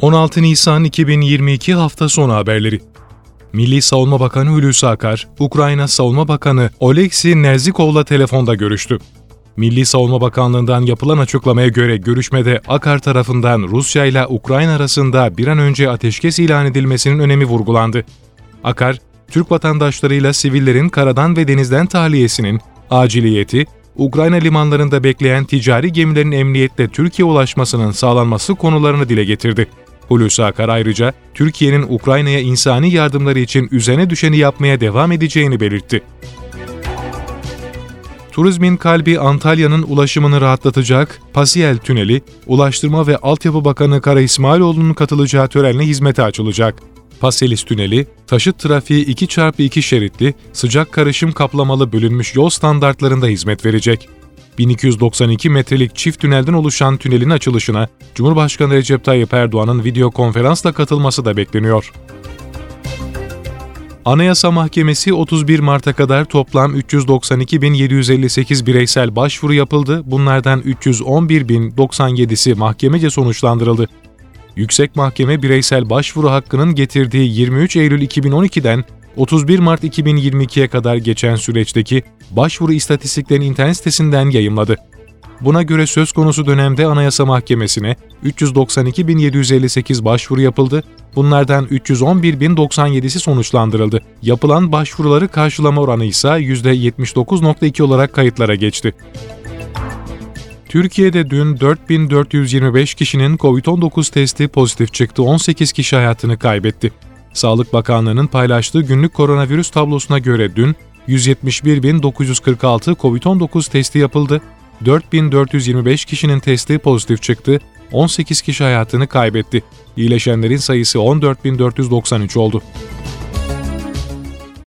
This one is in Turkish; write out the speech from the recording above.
16 Nisan 2022 hafta sonu haberleri. Milli Savunma Bakanı Hulusi Akar, Ukrayna Savunma Bakanı Oleksiy Nerzikov'la telefonda görüştü. Milli Savunma Bakanlığı'ndan yapılan açıklamaya göre görüşmede Akar tarafından Rusya ile Ukrayna arasında bir an önce ateşkes ilan edilmesinin önemi vurgulandı. Akar, Türk vatandaşlarıyla sivillerin karadan ve denizden tahliyesinin aciliyeti, Ukrayna limanlarında bekleyen ticari gemilerin emniyetle Türkiye ulaşmasının sağlanması konularını dile getirdi. Hulusi Akar ayrıca Türkiye'nin Ukrayna'ya insani yardımları için üzerine düşeni yapmaya devam edeceğini belirtti. Turizmin kalbi Antalya'nın ulaşımını rahatlatacak Pasiyel Tüneli, Ulaştırma ve Altyapı Bakanı Kara İsmailoğlu'nun katılacağı törenle hizmete açılacak. Paselis Tüneli, taşıt trafiği 2x2 şeritli, sıcak karışım kaplamalı bölünmüş yol standartlarında hizmet verecek. 1292 metrelik çift tünelden oluşan tünelin açılışına Cumhurbaşkanı Recep Tayyip Erdoğan'ın video konferansla katılması da bekleniyor. Anayasa Mahkemesi 31 Mart'a kadar toplam 392.758 bireysel başvuru yapıldı. Bunlardan 311.097'si mahkemece sonuçlandırıldı. Yüksek Mahkeme bireysel başvuru hakkının getirdiği 23 Eylül 2012'den 31 Mart 2022'ye kadar geçen süreçteki başvuru istatistiklerini internet sitesinden yayımladı. Buna göre söz konusu dönemde Anayasa Mahkemesi'ne 392.758 başvuru yapıldı. Bunlardan 311.097'si sonuçlandırıldı. Yapılan başvuruları karşılama oranı ise %79.2 olarak kayıtlara geçti. Türkiye'de dün 4425 kişinin COVID-19 testi pozitif çıktı, 18 kişi hayatını kaybetti. Sağlık Bakanlığı'nın paylaştığı günlük koronavirüs tablosuna göre dün 171.946 COVID-19 testi yapıldı, 4425 kişinin testi pozitif çıktı, 18 kişi hayatını kaybetti. İyileşenlerin sayısı 14.493 oldu.